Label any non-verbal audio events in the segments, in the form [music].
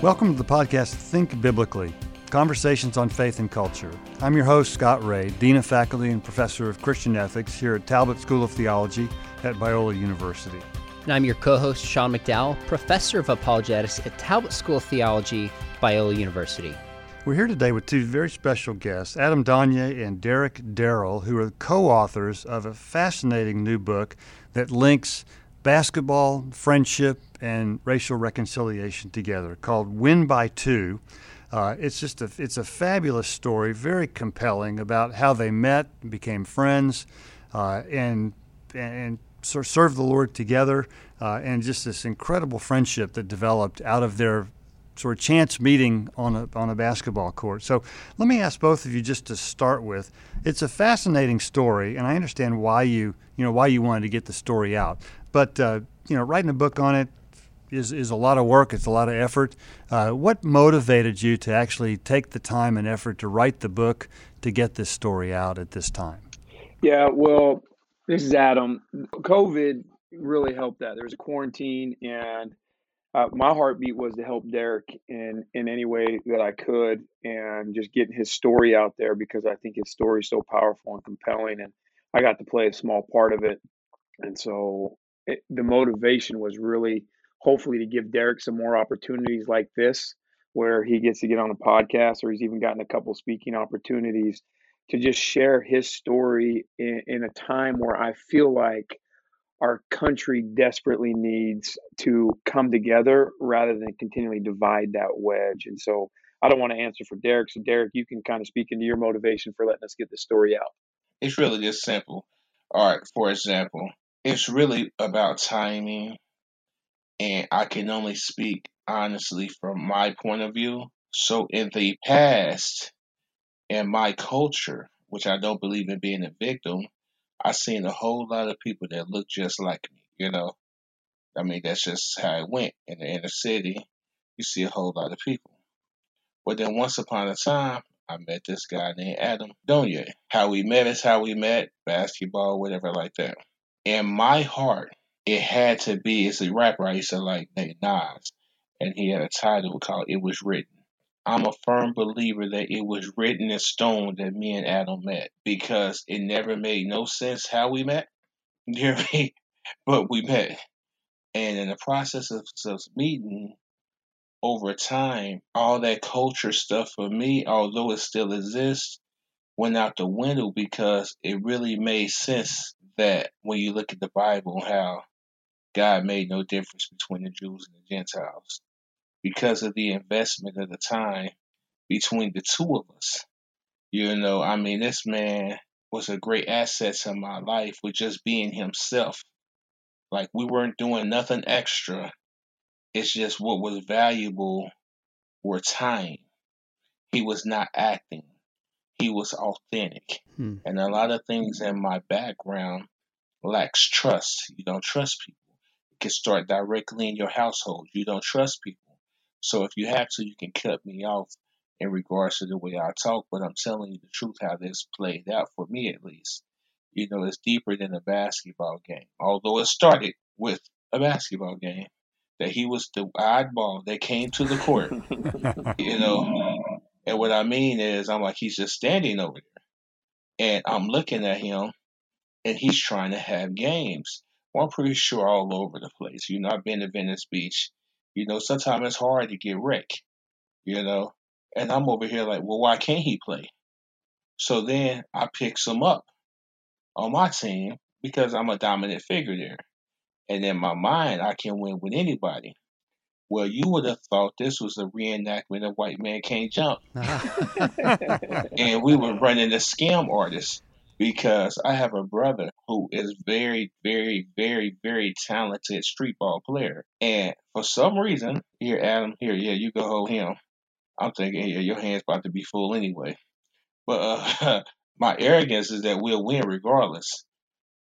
Welcome to the podcast Think Biblically Conversations on Faith and Culture. I'm your host, Scott Rae, Dean of Faculty and Professor of Christian Ethics here at Talbot School of Theology at Biola University. And I'm your co host, Sean McDowell, Professor of Apologetics at Talbot School of Theology, Biola University. We're here today with two very special guests, Adam Donye and Derek Darrell, who are co authors of a fascinating new book that links basketball, friendship, and racial reconciliation together called Win by Two. Uh, it's just a it's a fabulous story, very compelling about how they met, became friends, uh, and and served the Lord together, uh, and just this incredible friendship that developed out of their sort of chance meeting on a on a basketball court. So let me ask both of you just to start with. It's a fascinating story, and I understand why you you know why you wanted to get the story out. But uh, you know, writing a book on it is is a lot of work. It's a lot of effort. Uh, what motivated you to actually take the time and effort to write the book to get this story out at this time? Yeah, well, this is Adam. COVID really helped that. There was a quarantine, and uh, my heartbeat was to help Derek in in any way that I could, and just getting his story out there because I think his story is so powerful and compelling, and I got to play a small part of it, and so it, the motivation was really hopefully to give Derek some more opportunities like this, where he gets to get on a podcast or he's even gotten a couple speaking opportunities to just share his story in, in a time where I feel like our country desperately needs to come together rather than continually divide that wedge. And so I don't want to answer for Derek. So, Derek, you can kind of speak into your motivation for letting us get the story out. It's really just simple. All right, for example, it's really about timing and I can only speak honestly from my point of view. So in the past, in my culture, which I don't believe in being a victim, I've seen a whole lot of people that look just like me, you know. I mean, that's just how it went. In the inner city, you see a whole lot of people. But then once upon a time, I met this guy named Adam Donye. How we met is how we met, basketball, whatever like that. In my heart, it had to be. It's a rapper I used to like named Nas, and he had a title called "It Was Written." I'm a firm believer that it was written in stone that me and Adam met because it never made no sense how we met. [laughs] You hear me? But we met. And in the process of, of meeting over time, all that culture stuff for me, although it still exists, went out the window because it really made sense that when you look at the Bible, how God made no difference between the Jews and the Gentiles because of the investment of the time between the two of us. You know, I mean, this man was a great asset to my life with just being himself. Like, we weren't doing nothing extra. It's just what was valuable were time. He was not acting, he was authentic. Hmm. And a lot of things in my background lacks trust. You don't trust people It can start directly in your household. You don't trust people. So if you have to, you can cut me off in regards to the way I talk, but I'm telling you the truth how this played out for me at least. You know, it's deeper than a basketball game. Although it started with a basketball game, that he was the oddball that came to the court. [laughs] you know, and what I mean is, I'm like, he's just standing over there, and I'm looking at him, and he's trying to have games. Well, I'm pretty sure all over the place. You know, I've been to Venice Beach. You know, sometimes it's hard to get Rick, you know, and I'm over here like, well, why can't he play? So then I pick some up on my team because I'm a dominant figure there. And in my mind, I can win with anybody. Well, you would have thought this was a reenactment of White Man Can't Jump. [laughs] [laughs] and we were running the scam artist because I have a brother who is very, very, very, very talented street ball player. And for some reason, here, Adam, here, yeah, you go hold him. I'm thinking, yeah, your hand's about to be full anyway. But uh, [laughs] my arrogance is that we'll win regardless.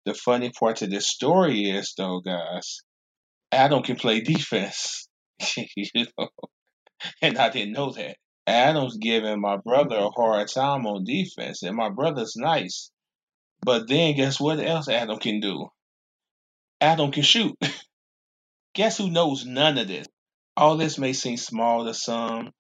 The funny part to this story is, though, guys, Adam can play defense. You [laughs] know, and I didn't know that. Adam's giving my brother a hard time on defense, and my brother's nice. But then guess what else Adam can do? Adam can shoot. [laughs] guess who knows none of this? all this may seem small to some.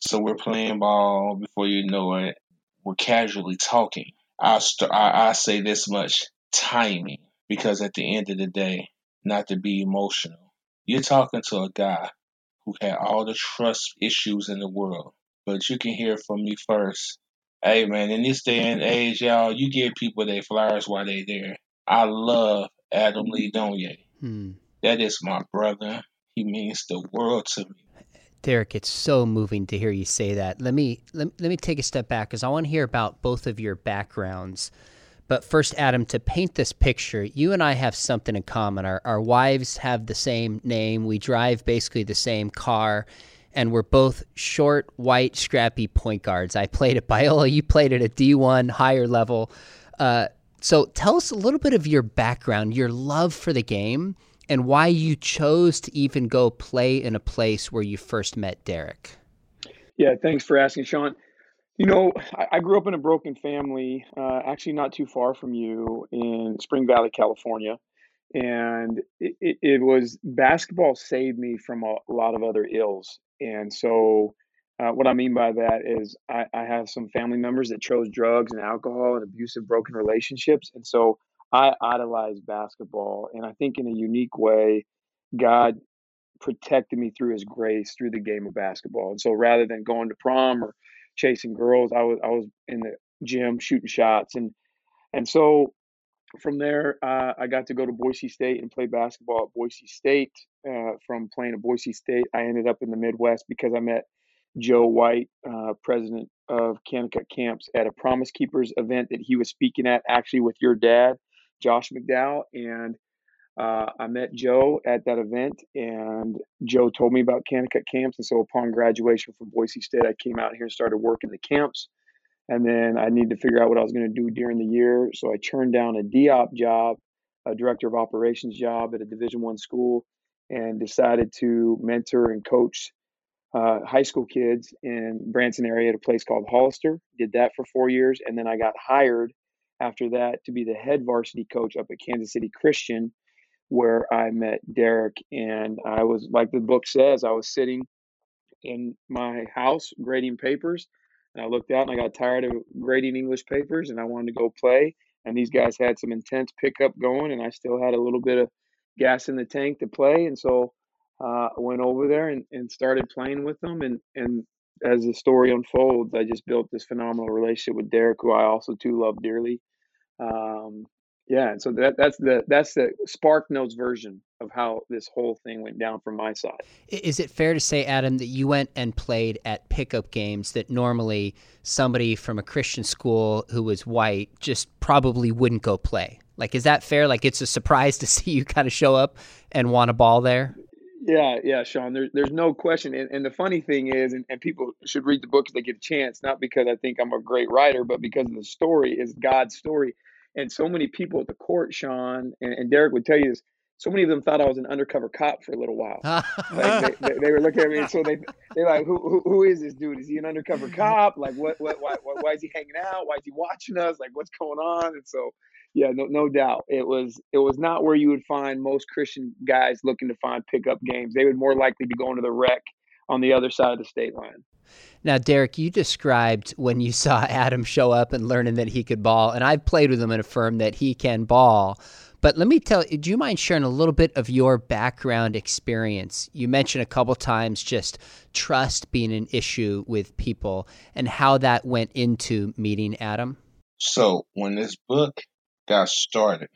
So we're playing ball before you know it. We're casually talking. I st- I, I say this much timing because at the end of the day, not to be emotional, you're talking to a guy who had all the trust issues in the world, but you can hear from me first. Hey man, in this day and age, y'all, you give people their flowers while they there. I love Adam Lee Donye. Hmm. That is my brother. He means the world to me. Derek, it's so moving to hear you say that. Let me let, let me take a step back because I want to hear about both of your backgrounds. But first, Adam, to paint this picture, you and I have something in common. Our, our wives have the same name. We drive basically the same car, and we're both short, white, scrappy point guards. I played at Biola. [laughs] You played at a D1 higher level. Uh, so tell us a little bit of your background, your love for the game, and why you chose to even go play in a place where you first met Derek. Yeah, thanks for asking, Sean. You know, I, I grew up in a broken family, uh, actually not too far from you in Spring Valley, California. And it, it, it was basketball saved me from a, lot of other ills. And so, uh, what I mean by that is, I, I have some family members that chose drugs and alcohol and abusive, broken relationships. And so, I idolize basketball. And I think in a unique way, God protected me through his grace through the game of basketball. And so, rather than going to prom or chasing girls. I was I was in the gym shooting shots, and and so from there uh, I got to go to Boise State and play basketball at Boise State. Uh, from playing at Boise State, I ended up in the Midwest because I met Joe White, uh, president of Kanakuk Camps, at a Promise Keepers event that he was speaking at, actually with your dad, Josh McDowell, and uh, I met Joe at that event, and Joe told me about Kanakuk camps. And so, upon graduation from Boise State, I came out here and started working the camps. And then I needed to figure out what I was going to do during the year, so I turned down a DOP job, a director of operations job at a Division One school, and decided to mentor and coach uh, high school kids in Branson area at a place called Hollister. Did that for four years, and then I got hired after that to be the head varsity coach up at Kansas City Christian where I met Derek. And I was, like the book says, I was sitting in my house grading papers. And I looked out and I got tired of grading English papers and I wanted to go play. And these guys had some intense pickup going, and I still had a little bit of gas in the tank to play. And so uh, I went over there and, and started playing with them. And, and as the story unfolds, I just built this phenomenal relationship with Derek, who I also too love dearly. Um, yeah, and so that that's the that's the Spark Notes version of how this whole thing went down from my side. Is it fair to say, Adam, that you went and played at pickup games that normally somebody from a Christian school who was white just probably wouldn't go play? Like, is that fair? Like, it's a surprise [laughs] to see you kind of show up and want a ball there. Yeah, yeah, Sean. There, there's no question. And, and the funny thing is, and, and people should read the book if they get a chance, not because I think I'm a great writer, but because the story is God's story and so many people at the court, Sean, and, and Derek would tell you this. So many of them thought I was an undercover cop for a little while. [laughs] like they, they, they, were looking at me, and so they they like, who, who who is this dude? Is he an undercover cop? Like, what what why, why is he hanging out? Why is he watching us? Like, what's going on? And so, yeah, no no doubt, it was it was not where you would find most Christian guys looking to find pickup games. They would more likely be going to the rec on the other side of the state line. Now, Derek, you described when you saw [laughs] Adam show up and learning that he could ball, and I've played with him and affirmed that he can ball. But let me tell you, do you mind sharing a little bit of your background experience? You mentioned a couple times just trust being an issue with people and how that went into meeting Adam. So, when this book got started,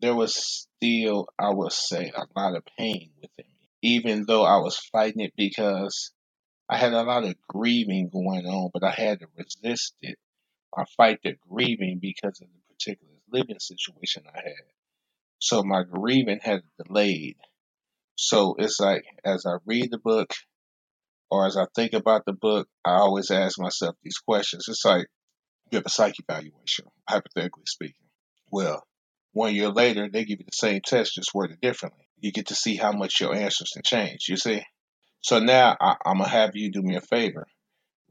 there was still, I would say, a lot of pain within me, even though I was fighting it because I had a lot of grieving going on, but I had to resist it or fight the grieving because of the particular living situation I had. So my grieving had delayed. So it's like as I read the book or as I think about the book, I always ask myself these questions. It's like you have a psych evaluation, hypothetically speaking. Well, one year later, they give you the same test, just worded differently. You get to see how much your answers can change. You see? So now I, I'm gonna have you do me a favor.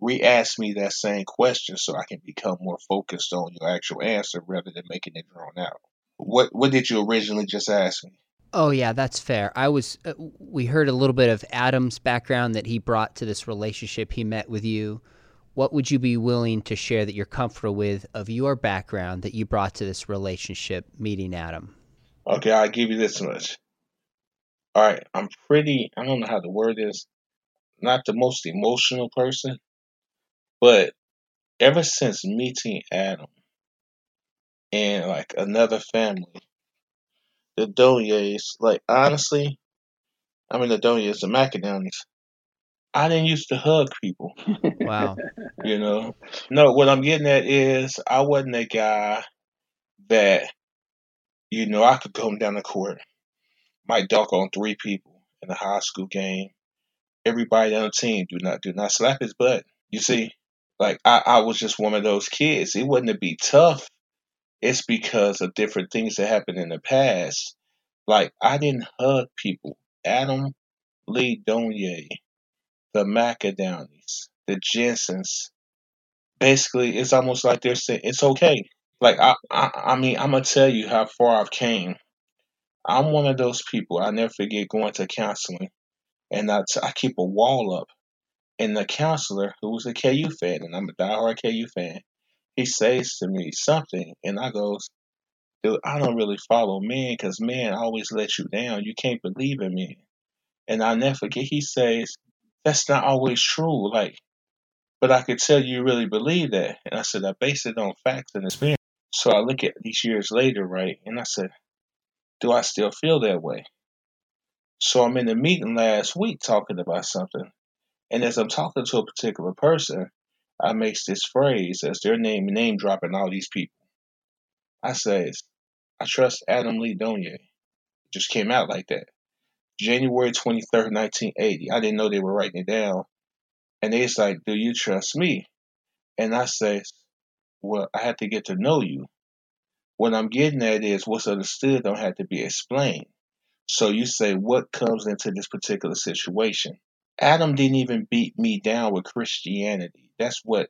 Re-ask me that same question so I can become more focused on your actual answer rather than making it drawn out. What What did you originally just ask me? Oh yeah, that's fair. I was uh, we heard a little bit of Adam's background that he brought to this relationship he met with you. What would you be willing to share that you're comfortable with of your background that you brought to this relationship meeting Adam? Okay, I'll give you this much. All right, I'm pretty, I don't know how the word is, not the most emotional person, but ever since meeting Adam and like another family, the Donyes, like honestly, I mean the Donyes, the Macadownies, I didn't used to hug people. Wow. You know, no, what I'm getting at is I wasn't a guy that, you know, I could come down the court, might dunk on three people in a high school game. Everybody on the team do not do not slap his butt. You see, like I, I was just one of those kids. It wasn't to be tough. It's because of different things that happened in the past. Like I didn't hug people. Adam Lee Donye, the Macadownies, the Jensens. Basically, it's almost like they're saying it's okay. Like I, I, I mean, I'm gonna tell you how far I've came. I'm one of those people. I never forget going to counseling, and I, keep a wall up. And the counselor, who was a KU fan, and I'm a diehard KU fan, he says to me something, and I goes, "Dude, I don't really follow men because men always let you down. You can't believe in men." And I never forget. He says, "That's not always true. Like, but I could tell you really believe that." And I said, "I base it on facts and experience." So I look at these years later, right, and I said, "Do I still feel that way?" So I'm in a meeting last week talking about something, and as I'm talking to a particular person, I makes this phrase as their name name dropping all these people. I says, I trust Adam Lee Donye. Just came out like that. January 23rd, 1980. I didn't know they were writing it down. And they was like, Do you trust me? And I says, Well, I have to get to know you. What I'm getting at is what's understood don't have to be explained. So you say, What comes into this particular situation? Adam didn't even beat me down with Christianity. That's what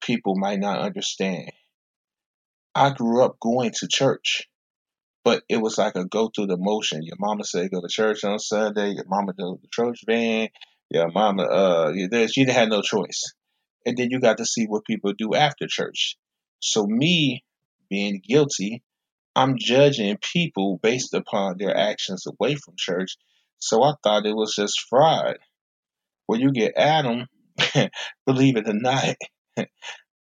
people might not understand. I grew up going to church, but it was like a go through the motion. Your mama said go to church on Sunday. Your mama do the church van. Your mama, uh, you didn't have no choice. And then you got to see what people do after church. So me being guilty, I'm judging people based upon their actions away from church. So I thought it was just fraud. Well, you get Adam, [laughs] believe it or not, [laughs]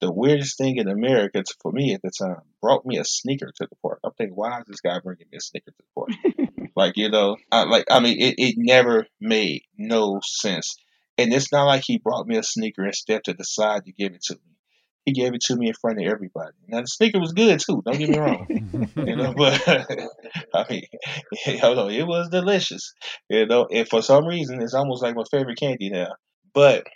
the weirdest thing in America for me at the time brought me a sneaker to the park. I'm thinking, why is this guy bringing me a sneaker to the park? [laughs] like you know, I, like I mean, it, it never made no sense. And it's not like he brought me a sneaker and stepped to the side to give it to me. He gave it to me in front of everybody. Now the sneaker was good too. Don't get me wrong, [laughs] you know. But [laughs] I mean, [laughs] you know, it was delicious, you know. And for some reason, it's almost like my favorite candy now. But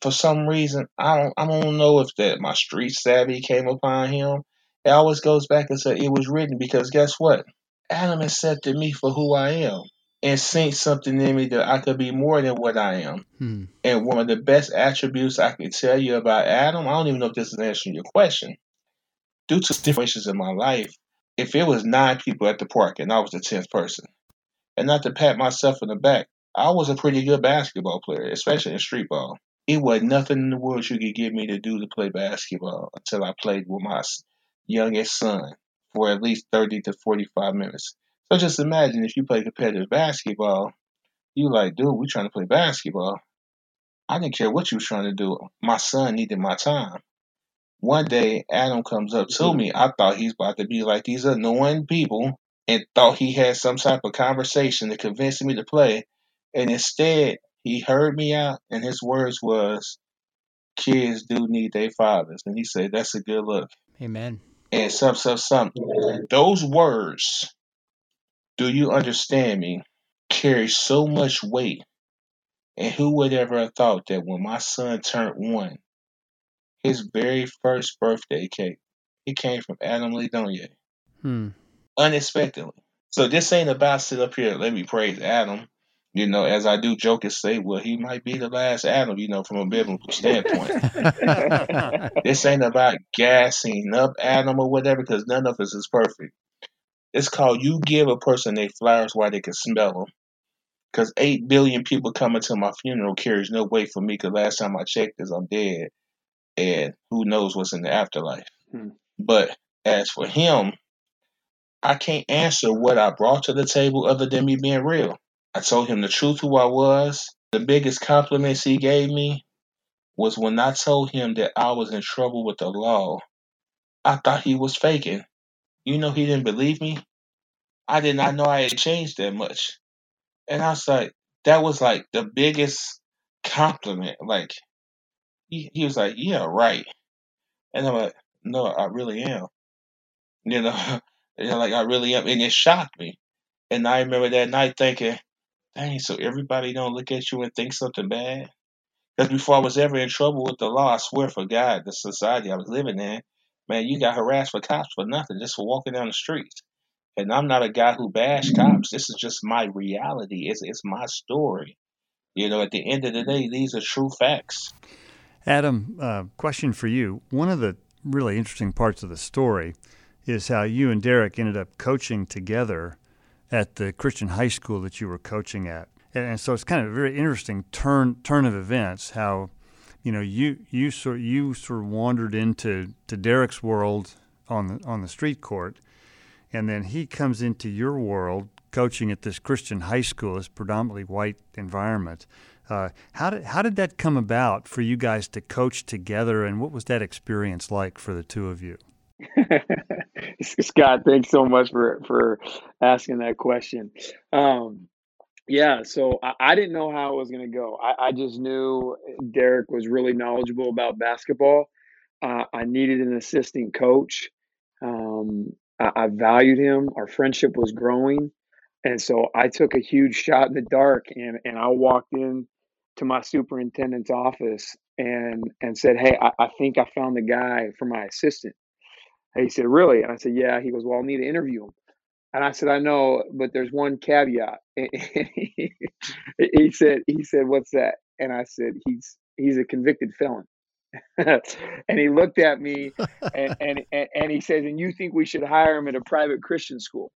for some reason, I don't I don't know if that my street savvy came upon him. It always goes back and said it was written because guess what? Adam accepted me for who I am and seen something in me that I could be more than what I am. Hmm. And one of the best attributes I can tell you about Adam, I don't even know if this is answering your question. Due to situations in my life, if it was nine people at the park and I was the tenth person, and not to pat myself in the back, I was a pretty good basketball player, especially in street ball it was nothing in the world you could get me to do to play basketball until I played with my youngest son for at least 30 to 45 minutes. So just imagine if you play competitive basketball, you like, dude, we trying to play basketball. I didn't care what you was trying to do. My son needed my time. One day, Adam comes up to me. I thought he's about to be like these annoying people and thought he had some type of conversation to convince me to play. And instead, he heard me out, and his words was, "Kids do need their fathers," and he said, "That's a good look." Amen. And some, some, some. Those words, "Do you understand me?" carry so much weight. And who would ever have thought that when my son turned one, his very first birthday cake, it came from Adam Lee Donye. Hmm. Unexpectedly. So this ain't about sit up here, let me praise Adam you know, as I do joke and say, well, he might be the last Adam, you know, from a biblical standpoint. [laughs] this ain't about gassing up Adam or whatever, because none of us is perfect. It's called you give a person their flowers while they can smell them. Because 8 billion people coming to my funeral carries no weight for me because last time I checked is I'm dead. And who knows what's in the afterlife. Hmm. But as for him, I can't answer what I brought to the table other than me being real. I told him the truth who I was. The biggest compliments he gave me was when I told him that I was in trouble with the law. I thought he was faking. You know, he didn't believe me. I did not know I had changed that much. And I was like, that was like the biggest compliment. Like, he, he was like, yeah, right. And I'm like, no, I really am. You know, [laughs] you know, like I really am. And it shocked me. And I remember that night thinking, dang, so everybody don't look at you and think something bad? Because before I was ever in trouble with the law, I swear for God, the society I was living in, man, you got harassed for cops for nothing, just for walking down the streets. And I'm not a guy who bash cops. This is just my reality. It's it's my story. You know, at the end of the day, these are true facts. Adam, uh, question for you. One of the really interesting parts of the story is how you and Derek ended up coaching together at the Christian high school that you were coaching at. And so it's kind of a very interesting turn turn of events how you know you you sort you sort of wandered into to Derek's world on the on the street court and then he comes into your world coaching at this Christian high school, this predominantly white environment. Uh, how did how did that come about for you guys to coach together, and what was that experience like for the two of you? [laughs] Scott, thanks so much for for asking that question. Um, yeah, so I, I, didn't know how it was going to go. I, I, just knew Derek was really knowledgeable about basketball. Uh, I needed an assistant coach. Um, I, I valued him. Our friendship was growing. And so I took a huge shot in the dark and, and I walked in to my superintendent's office and and said, Hey, I, I think I found the guy for my assistant. And he said, Really? And I said, Yeah. He goes, Well, I'll need to interview him. And I said, I know, but there's one caveat. [laughs] And he, he said, he said, What's that? And I said, He's he's a convicted felon. [laughs] and he looked at me and, [laughs] and, and, and he says, and you think we should hire him at a private Christian school?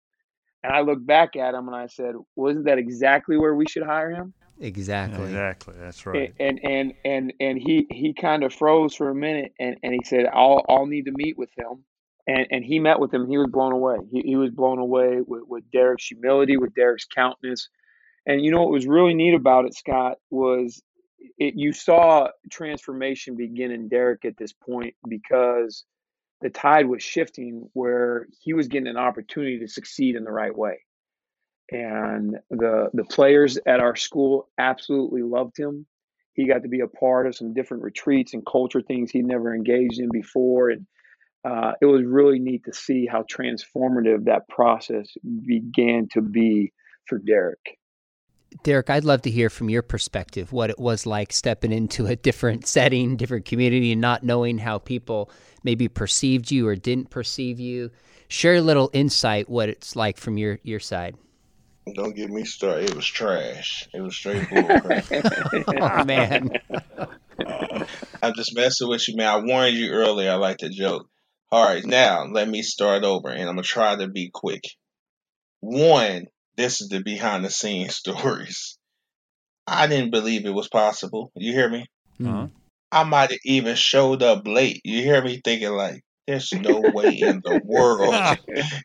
And I looked back at him and I said, wasn't that exactly where we should hire him? Exactly. Exactly. That's right. And and and and he he kind of froze for a minute and, and he said, I'll I'll need to meet with him. And and he met with him. He was blown away. He, he was blown away with, with Derek's humility, with Derek's countenance. And you know what was really neat about it, Scott, was it, you saw transformation begin in Derek at this point because the tide was shifting where he was getting an opportunity to succeed in the right way. And the the players at our school absolutely loved him. He got to be a part of some different retreats and culture things he'd never engaged in before. And uh, it was really neat to see how transformative that process began to be for Derek. Derek, I'd love to hear from your perspective what it was like stepping into a different [laughs] setting, different community, and not knowing how people maybe perceived you or didn't perceive you. Share a little insight what it's like from your your side. Don't get me started. It was trash. It was straight [laughs] bullcrap. oh man. [laughs] I'm just messing with you, man. I warned you earlier. I like to joke. All right, now let me start over, and I'm gonna try to be quick. One, this is the behind the scenes [laughs] stories. I didn't believe it was possible. You hear me? Uh-huh. I might have even showed up late. You hear me thinking like, there's no way in the [laughs] world.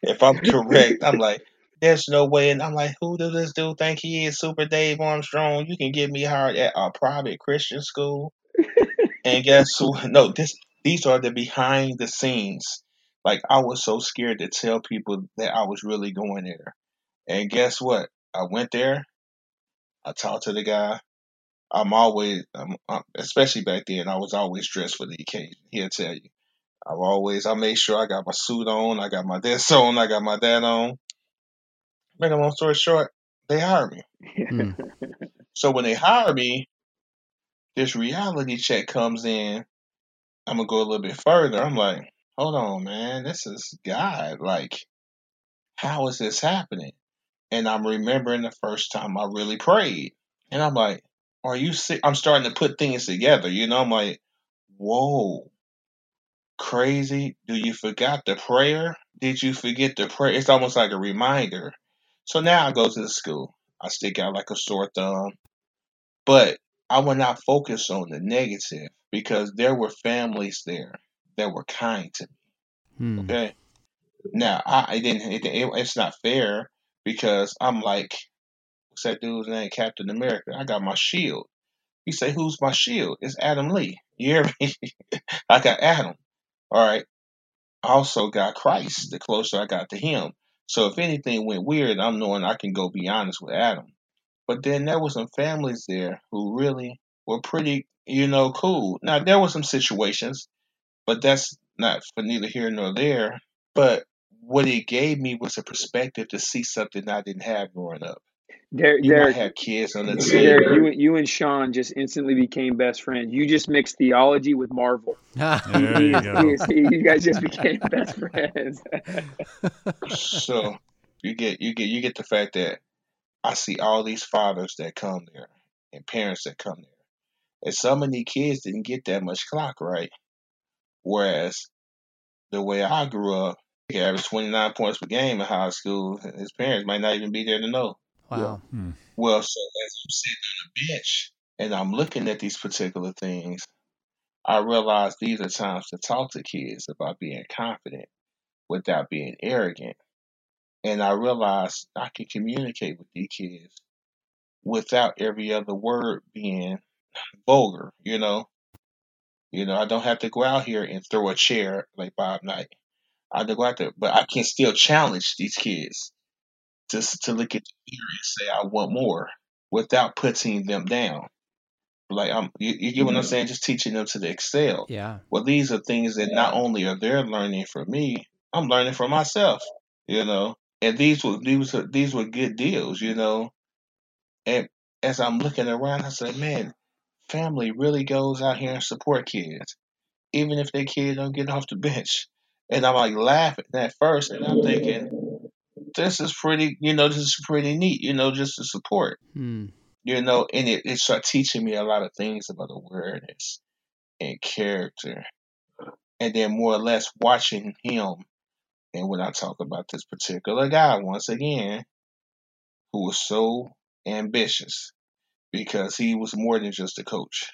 if I'm correct, I'm like, there's no way. And I'm like, who does this dude think he is? Super Dave Armstrong. You can get me hired at a private Christian school. and guess who? No, this these are the behind the scenes. Like I was so scared to tell people that I was really going there. And guess what? I went there. I talked to the guy. I'm always, I'm, I'm, especially back then, I was always dressed for the occasion. He'll tell you. I've always, I made sure I got my suit on, I got my this [laughs] on, I got my that on. Make a long story short, they hired me. Mm. [laughs] So when they hire me, this reality check comes in. I'm gonna go a little bit further. I'm like, hold on, man, this is God. Like, how is this happening? And I'm remembering the first time I really prayed. And I'm like, are you sick? I'm starting to put things together. You know, I'm like, whoa. crazy? Do you forgot the prayer? Did you forget the prayer? It's almost like a reminder. So now I go to the school. I stick out like a sore thumb. But I will not focus on the negative because there were families there that were kind to me. Hmm. Okay. Now I, I didn't. It, it, it's not fair because I'm like, what's that dude's name? Captain America. I got my shield. He say, "Who's my shield?" It's Adam Lee. You hear me? [laughs] I got Adam. All right. I also got Christ. The closer I got to Him. So if anything went weird, I'm knowing I can go be honest with Adam. But then there were some families there who really were pretty, you know, cool. Now there were some situations, but that's not for neither here nor there. But what it gave me was a perspective to see something I didn't have growing up. Derek, You might have kids on the Derek, team. you and you and Sean just instantly became best friends. You just mixed theology with Marvel. [laughs] There you go. You, you guys just became best friends. So you get you get you get the fact that I see all these fathers that come there and parents that come there. And some of these kids didn't get that much clock right. Whereas the way I grew up, he averaged 29 points per game in high school. His parents might not even be there to know. wow. Hmm. Well, so as I'm sitting on the bench and I'm looking at these particular things, I realize these are times to talk to kids about being confident without being arrogant. And I realize I can communicate with these kids without every other word being vulgar, you know. You know, I don't have to go out here and throw a chair like Bob Knight. I have to go out there, but I can still challenge these kids just to look at the mirror and say I want more without putting them down. Like I'm, you, you get what I'm mm-hmm. saying? Just teaching them to excel. Yeah. Well, these are things that not only are they learning from me, I'm learning from myself. You know, and these were these were these were good deals. You know, and as I'm looking around, I said, man, family really goes out here and support kids, even if their kid don't get off the bench. And I'm like laughing at first, and I'm thinking, this is pretty, you know, this is pretty neat, you know, just to support, Hmm. you know, and it, it started teaching me a lot of things about awareness and character, and then more or less watching him. And when I talk about this particular guy, once again, who was so ambitious because he was more than just a coach,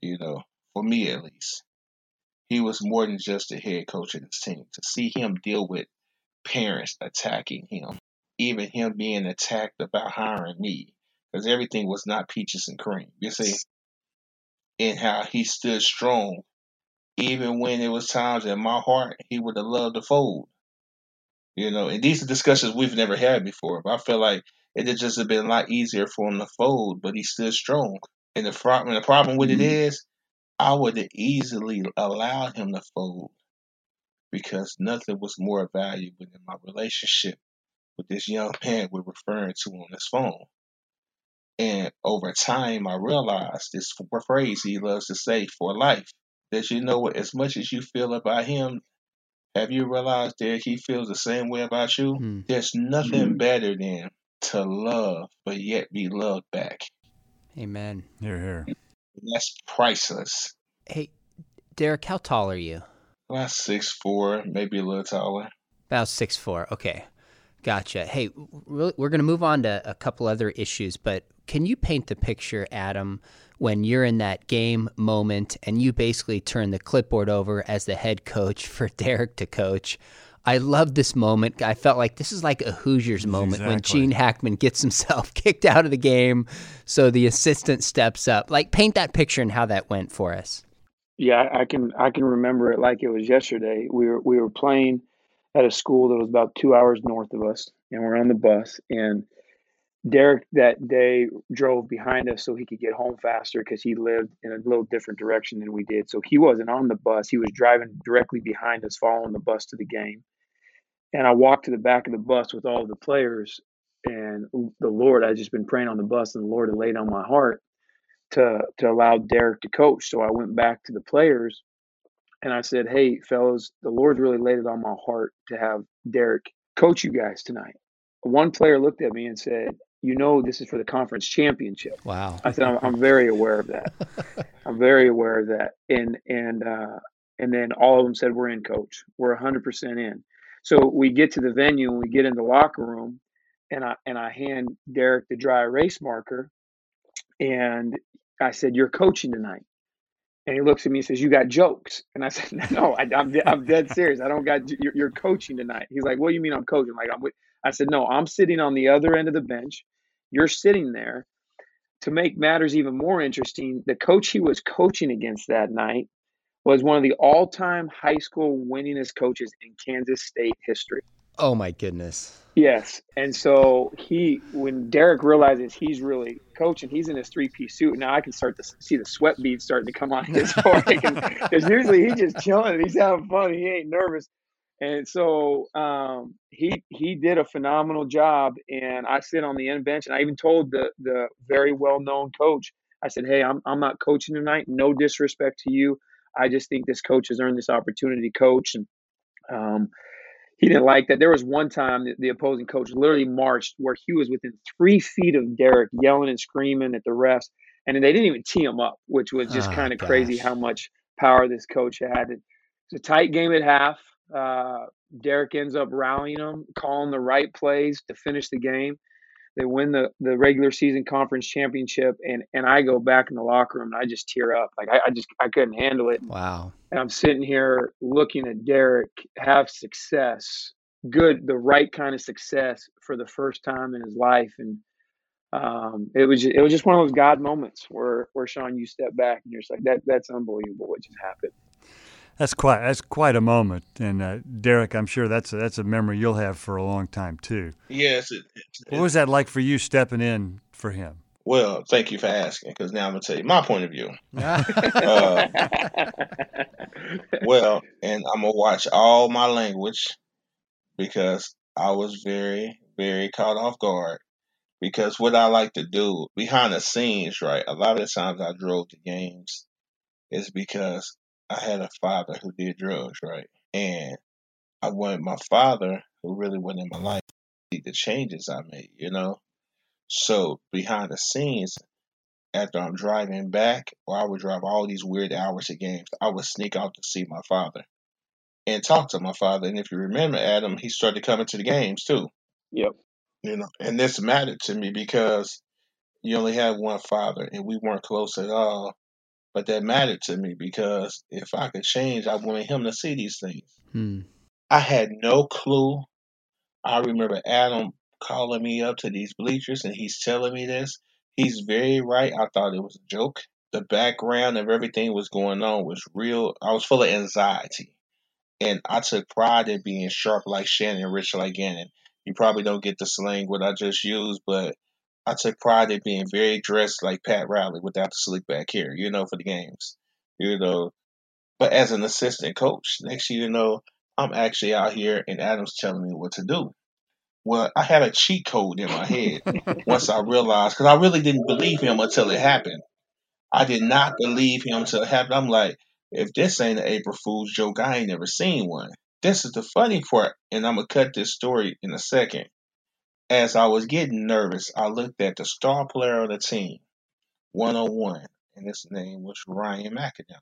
you know, for me at least. He was more than just a head coach of his team. To see him deal with parents attacking him, even him being attacked about hiring me, because everything was not peaches and cream. You see, and how he stood strong, even when it was times in my heart he would have loved to fold. You know, and these are discussions we've never had before. But I feel like it would just have been a lot easier for him to fold, but he stood strong. And the problem, the problem with it mm-hmm. is, I would have easily allowed him to fold because nothing was more valuable than my relationship with this young man we're referring to on this phone. And over time, I realized this phrase he loves to say for life that you know what, as much as you feel about him, have you realized that he feels the same way about you? Hmm. There's nothing better than to love, but yet be loved back. Amen. Here, here. That's priceless. Hey, Derek, how tall are you? About six four, maybe a little taller. About six four. Okay, gotcha. Hey, we're, we're going to move on to a couple other issues, but can you paint the picture, Adam, when you're in that game moment and you basically turn the clipboard over as the head coach for [laughs] Derek to coach? I love this moment. I felt like this is like a Hoosiers moment when Gene Hackman [laughs] gets himself [laughs] kicked out of the game, so the assistant steps up. Like, paint that picture and how that went for us. Yeah, I can I can remember it like it was yesterday. We were we were playing at a school that was about two hours north of us, and we're on the bus. And Derek that day drove behind us so he could get home faster because he lived in a little different direction than we did. So he wasn't on the bus; he was driving directly behind us, following the bus to the game. And I walked to the back of the bus with all the players, and the Lord, I just been praying on the bus, and the Lord had laid on my heart to to allow Derek to coach. So I went back to the players and I said, "Hey, fellas, the Lord's really laid it on my heart to have Derek coach you guys tonight." One player looked at me and said, "You know, this is for the conference championship." Wow. I said, "I'm, I'm very aware of that. [laughs] I'm very aware of that." And and uh, And then all of them said, We're in, coach. We're 100% in. So we get to the venue and we get in the locker room, and I, and I hand Derek the dry erase marker. And I said, You're coaching tonight. And he looks at me and says, "You got jokes?" And I said, [laughs] "No, I, am I'm, I'm dead serious. I don't got. You're, you're, coaching tonight." He's like, "What do you mean I'm coaching?" Like I'm. With, I said, "No, I'm sitting on the other end of the bench. You're sitting there." To make matters even more interesting, the coach he was coaching against that night was one of the all-time high school winningest coaches in Kansas State history. Oh my goodness. Yes. And so he, when Derek realizes he's really coaching, he's in his three piece suit. Now I can start to see the sweat beads starting to come on his [laughs] forehead because usually he's just chilling. He's having fun. He ain't nervous. And so um, he he did a phenomenal job. And I sit on the end bench, and I even told the the very well known coach, I said, "Hey, I'm I'm not coaching tonight. No disrespect to you. I just think this coach has earned this opportunity coach." And um, he didn't like that. There was one time that the opposing coach literally marched where he was within three feet of Derek, yelling and screaming at the refs, and they didn't even tee him up, which was just oh, kind of crazy how much power this coach had. It's a tight game at half. Uh, Derek ends up rallying them, calling the right plays to finish the game. They win the, the regular season conference championship, and, and I go back in the locker room and I just tear up. Like I, I just I couldn't handle it. Wow. And I'm sitting here looking at Derek have success, good, the right kind of success for the first time in his life, and um, it was just, it was just one of those God moments where where Sean you step back and you're just like that that's unbelievable what just happened. That's quite that's quite a moment, and uh, Derek, I'm sure that's a, that's a memory you'll have for a long time too. Yes. It, it, what was that like for you stepping in for him? Well, thank you for asking, because now I'm gonna tell you my point of view. [laughs] uh, well, and I'm gonna watch all my language because I was very, very caught off guard. Because what I like to do behind the scenes, right? A lot of the times I drove to games is because I had a father who did drugs, right? And I wanted my father, who really wasn't in my life, see the changes I made, you know? So behind the scenes, after I'm driving back, or I would drive all these weird hours to games, I would sneak out to see my father and talk to my father. And if you remember Adam, he started coming to the games too. Yep. You know, and this mattered to me because you only have one father and we weren't close at all. But that mattered to me because if I could change, I wanted him to see these things. Hmm. I had no clue. I remember Adam calling me up to these bleachers and he's telling me this. He's very right. I thought it was a joke. The background of everything was going on was real. I was full of anxiety. And I took pride in being sharp like Shannon, rich like Gannon. You probably don't get the slang what I just used, but I took pride in being very dressed like Pat Riley without the slick back hair, you know, for the games. You know. But as an assistant coach, next year, you know, I'm actually out here and Adam's telling me what to do. Well, I had a cheat code in my head once I realized, because I really didn't believe him until it happened. I did not believe him until it happened. I'm like, if this ain't an April Fool's joke, I ain't never seen one. This is the funny part, and I'm going to cut this story in a second. As I was getting nervous, I looked at the star player of the team, 101, and his name was Ryan McAdam.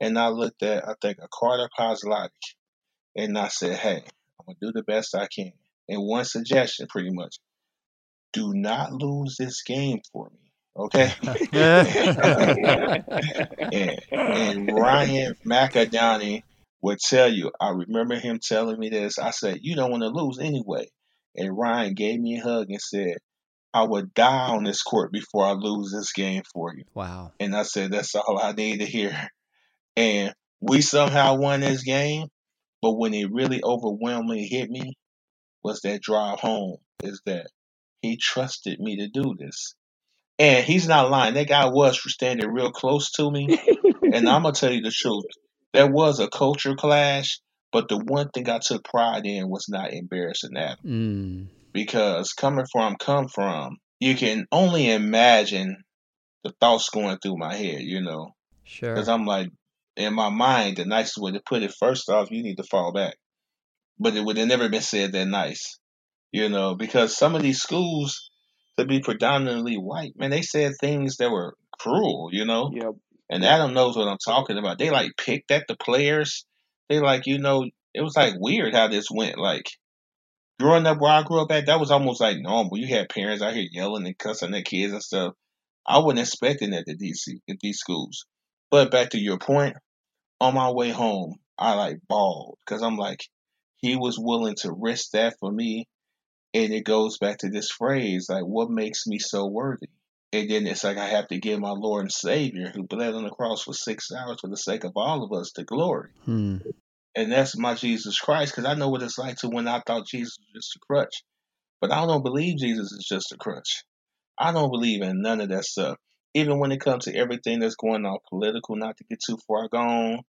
And I looked at, I think, a Carter Kozlowski, and I said, hey, I'm going to do the best I can. And one suggestion, pretty much, do not lose this game for me. Okay. [laughs] [laughs] and, and Ryan McAdani would tell you, I remember him telling me this. I said, You don't want to lose anyway. And Ryan gave me a hug and said, I would die on this court before I lose this game for you. Wow. And I said, That's all I need to hear. And we somehow won this game. But when it really overwhelmingly hit me was that drive home, is that he trusted me to do this. And he's not lying. That guy was standing real close to me. [laughs] and I'm going to tell you the truth. There was a culture clash, but the one thing I took pride in was not embarrassing that. Mm. Because coming from, come from, you can only imagine the thoughts going through my head, you know. Sure. Because I'm like, in my mind, the nicest way to put it, first off, you need to fall back. But it would have never been said that nice, you know, because some of these schools, to be predominantly white, man, they said things that were cruel, you know. Yep. And Adam knows what I'm talking about. They like picked at the players. They like, you know, it was like weird how this went. Like growing up where I grew up at, that was almost like normal. You had parents out here yelling and cussing their kids and stuff. I wasn't expecting that at DC at these schools. But back to your point, on my way home, I like bawled because I'm like, he was willing to risk that for me. And it goes back to this phrase, like, what makes me so worthy? And then it's like I have to give my Lord and Savior, who bled on the cross for six hours for the sake of all of us, the glory. Hmm. And that's my Jesus Christ, because I know what it's like to when I thought Jesus was just a crutch. But I don't believe Jesus is just a crutch. I don't believe in none of that stuff. Even when it comes to everything that's going on political, not to get too far gone,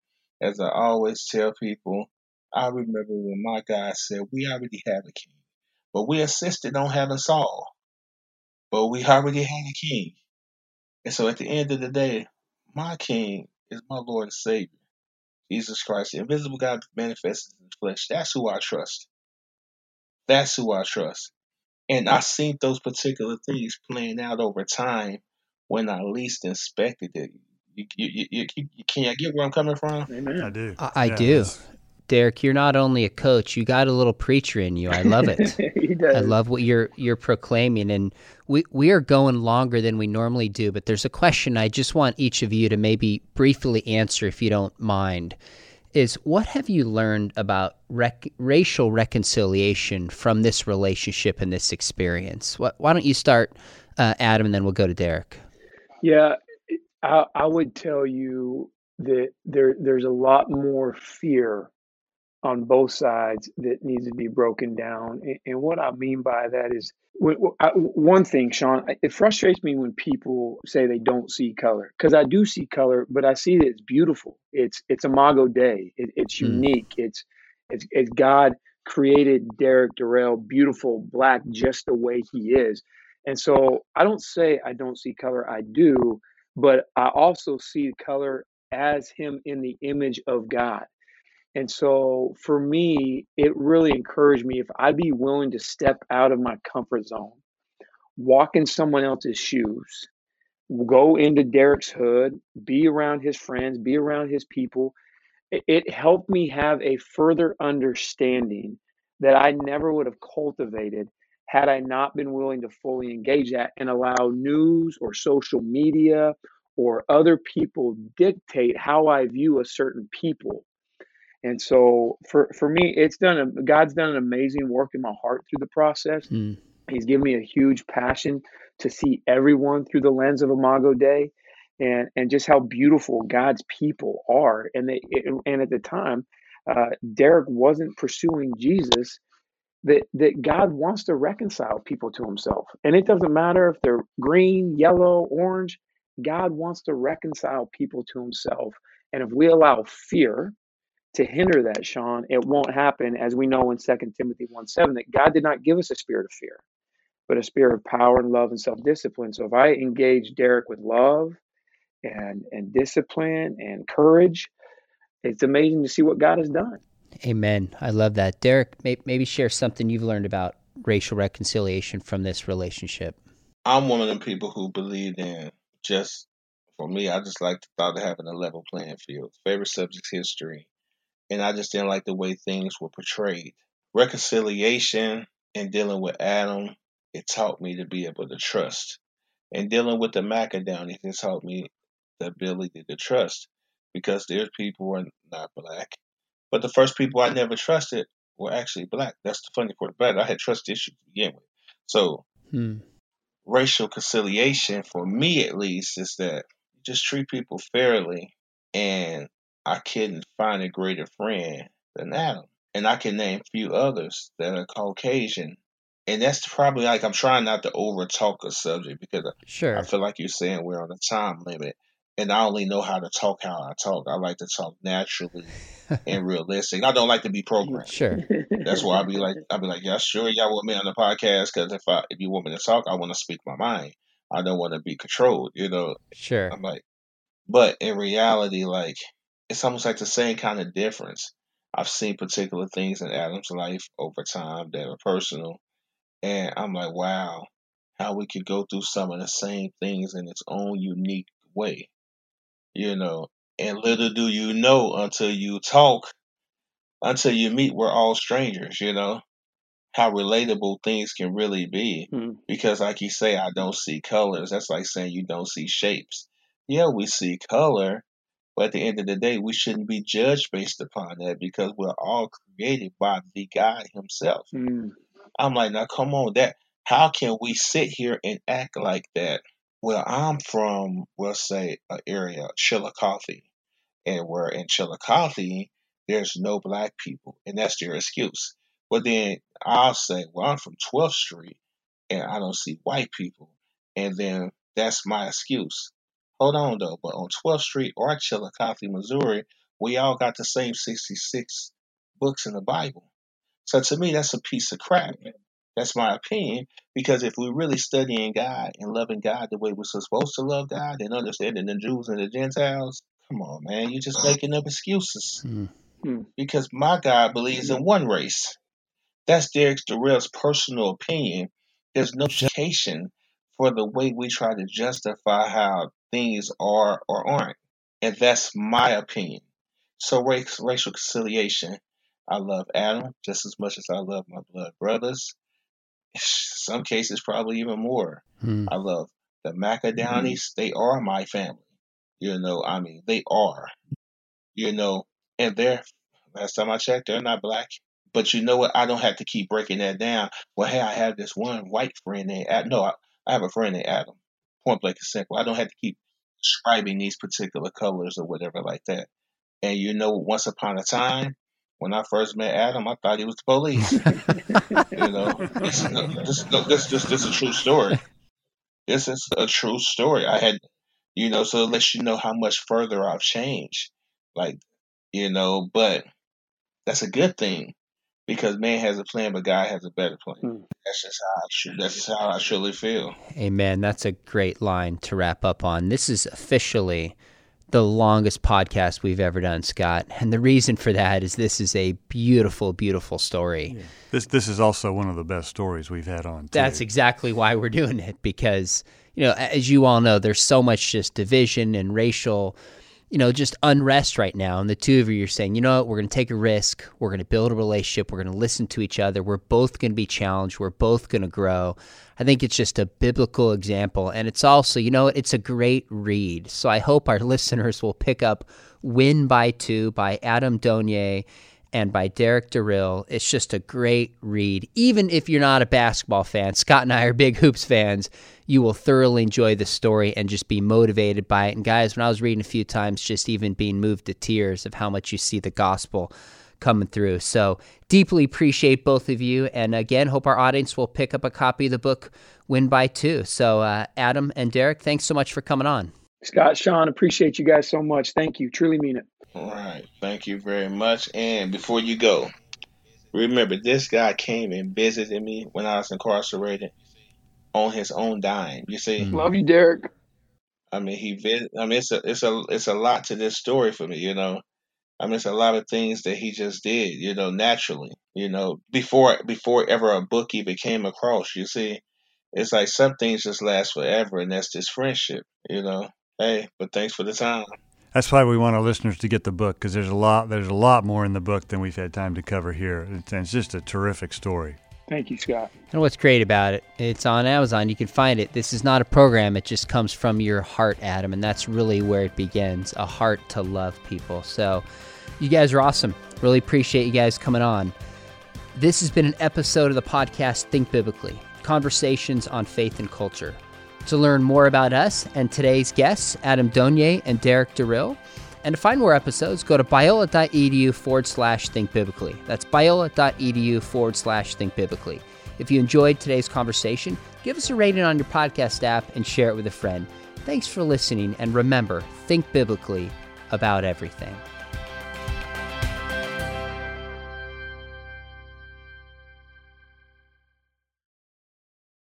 as I always tell people, I remember when my guy said, We already have a king, but we insisted on having Saul. But we already had a king. And so at the end of the day, my king is my Lord and Savior, Jesus Christ, the invisible God manifested in the flesh. That's who I trust. That's who I trust. And I seen those particular things playing out over time when I least expected it. You, you, you, you, can I get where I'm coming from? Amen. I do. I, I Yeah, do. Derek, you're not only a coach, you got a little preacher in you. I love it. [laughs] he does. I love what you're you're proclaiming, and we we are going longer than we normally do. But there's a question I just want each of you to maybe briefly answer, if you don't mind. Is what have you learned about rec- racial reconciliation from this relationship and this experience? What, why don't you start, uh, Adam, and then we'll go to Derek. Yeah, I, I would tell you that there there's a lot more fear on both sides that needs to be broken down. And, and what I mean by that is one thing, Sean, it frustrates me when people say they don't see color because I do see color, but I see that it's beautiful. It's it's Imago Dei. It, it's Mm. unique. It's it's it's God created Derek Durrell beautiful black just the way he is. And so I don't say I don't see color. I do, but I also see color as him in the image of God. And so for me, it really encouraged me if I'd be willing to step out of my comfort zone, walk in someone else's shoes, go into Derek's hood, be around his friends, be around his people. It, helped me have a further understanding that I never would have cultivated had I not been willing to fully engage that and allow news or social media or other people dictate how I view a certain people. And so for, for me, it's done, a, God's done an amazing work in my heart through the process. Hmm. He's given me a huge passion to see everyone through the lens of Imago Dei and, and just how beautiful God's people are. And they, and at the time, uh, Derek wasn't pursuing Jesus that that God wants to reconcile people to himself. And it doesn't matter if they're green, yellow, orange, God wants to reconcile people to himself. And if we allow fear to hinder that, Sean, it won't happen as we know in 2 Timothy 1 7 that God did not give us a spirit of fear, but a spirit of power and love and self-discipline. So if I engage Derek with love and and discipline and courage, it's amazing to see what God has done. Amen. I love that. Derek, may, maybe share something you've learned about racial reconciliation from this relationship. I'm one of them people who believe in just for me. I just like the thought of having a level playing field. Favorite subject's history, and I just didn't like the way things were portrayed. Reconciliation and dealing with Adam, it taught me to be able to trust, and dealing with the Macedonians, it taught me the ability to trust because there's people who are not black, but the first people I never trusted were actually black. That's the funny part about it. I had trust issues to begin with, so Hmm. racial conciliation for me at least is that you just treat people fairly and I couldn't find a greater friend than Adam. And I can name a few others that are Caucasian. And that's probably like I'm trying not to over talk a subject because Sure. I feel like you're saying we're on a time limit. And I only know how to talk how I talk. I like to talk naturally [laughs] and realistic. I don't like to be programmed. Sure. That's why I'll be like, I'll be like, yeah, sure, y'all want me on the podcast because if I, if you want me to talk, I want to speak my mind. I don't want to be controlled, you know. Sure. I'm like, but in reality, like, it's almost like the same kind of difference. I've seen particular things in Adam's life over time that are personal, and I'm like, wow, how we could go through some of the same things in its own unique way. you know. And little do you know until you talk, until you meet, we're all strangers, you know, how relatable things can really be. Mm. Because, like you say, I don't see colors. That's like saying you don't see shapes. Yeah, we see color, but at the end of the day, we shouldn't be judged based upon that because we're all created by the God Himself. Mm. I'm like, now come on, that how can we sit here and act like that? Well, I'm from, we'll say, an area, Chillicothe, and we're in Chillicothe, there's no black people, and that's their excuse. But then I'll say, well, I'm from 12th Street, and I don't see white people, and then that's my excuse. Hold on though, but on 12th Street or Chillicothe, Missouri, we all got the same 66 books in the Bible. So to me, that's a piece of crap. That's my opinion. Because if we're really studying God and loving God the way we're supposed to love God and understanding the Jews and the Gentiles, come on, man, you're just making up excuses. Mm. Hmm. Because my God believes in one race. That's Derek Durrell's personal opinion. There's no justification for the way we try to justify how things are or aren't. And that's my opinion. So race, racial conciliation. I love Adam just as much as I love my blood brothers. [sighs] Some cases, probably even more. Mm. I love the Macadownies. They are my family. You know, I mean, they are. You know, and they're, last time I checked, they're not black. But you know what? I don't have to keep breaking that down. Well, hey, I have this one white friend named Adam. No, I, I have a friend named Adam. Point blank and simple. I don't have to keep describing these particular colors or whatever like that. And you know, once upon a time, when I first met Adam, I thought he was the police. [laughs] you know, this, no, this, this, this is a true story. This is a true story. I had, you know, so it lets you know how much further I've changed. Like, you know, but that's a good thing because man has a plan, but God has a better plan. Hmm. That's just how I, tru- that's just how I truly feel. Amen. That's a great line to wrap up on. This is officially the longest podcast we've ever done, Scott. And the reason for that is this is a beautiful, beautiful story. This this is also one of the best stories we've had on. Too. That's exactly why we're doing it because, you know, as you all know, there's so much just division and racial, you know, just unrest right now. And the two of you are saying, you know what, we're going to take a risk. We're going to build a relationship. We're going to listen to each other. We're both going to be challenged. We're both going to grow. I think it's just a biblical example. And it's also, you know, it's a great read. So I hope our [laughs] listeners will pick up Win by Two by Adam Donyes and by Derek Durrill. It's just a great read. Even if you're not a basketball fan, Scott and I are big hoops fans. You will thoroughly enjoy the story and just be motivated by it. And guys, when I was reading a few times, just even being moved to tears of how much you see the gospel coming through. So deeply appreciate both of you. And again, hope our audience will pick up a copy of the book Win by Two. So uh, Adam and Derek, thanks so much for coming on. Scott, Sean, appreciate you guys so much. Thank you. Truly mean it. All right. Thank you very much. And before you go, remember this guy came and visited me when I was incarcerated on his own dime. You see, Mm. Love you, Derek. I mean, he vis- I mean, it's a it's a it's a lot to this story for me. You know, I mean, it's a lot of things that he just did. You know, naturally. You know, before before ever a book even came across. You see, it's like some things just last forever, and that's this friendship. You know. Hey, but thanks for the time. That's why we want our listeners to get the book because there's a lot there's a lot more in the book than we've had time to cover here. It's, it's just a terrific story. Thank you, Scott. And what's great about it, it's on Amazon. You can find it. This is not a program, it just comes from your heart, Adam. And that's really where it begins a heart to love people. So, you guys are awesome. Really appreciate you guys coming on. This has been an episode of the podcast Think Biblically Conversations on Faith and Culture. To learn more about us and today's guests, Adam Donyes and Derek Durrill, and to find more episodes, go to biola.edu forward slash think biblically. That's biola.edu forward slash think biblically. If you enjoyed today's conversation, give us a rating on your podcast app and share it with a friend. Thanks for listening, and remember, think biblically about everything.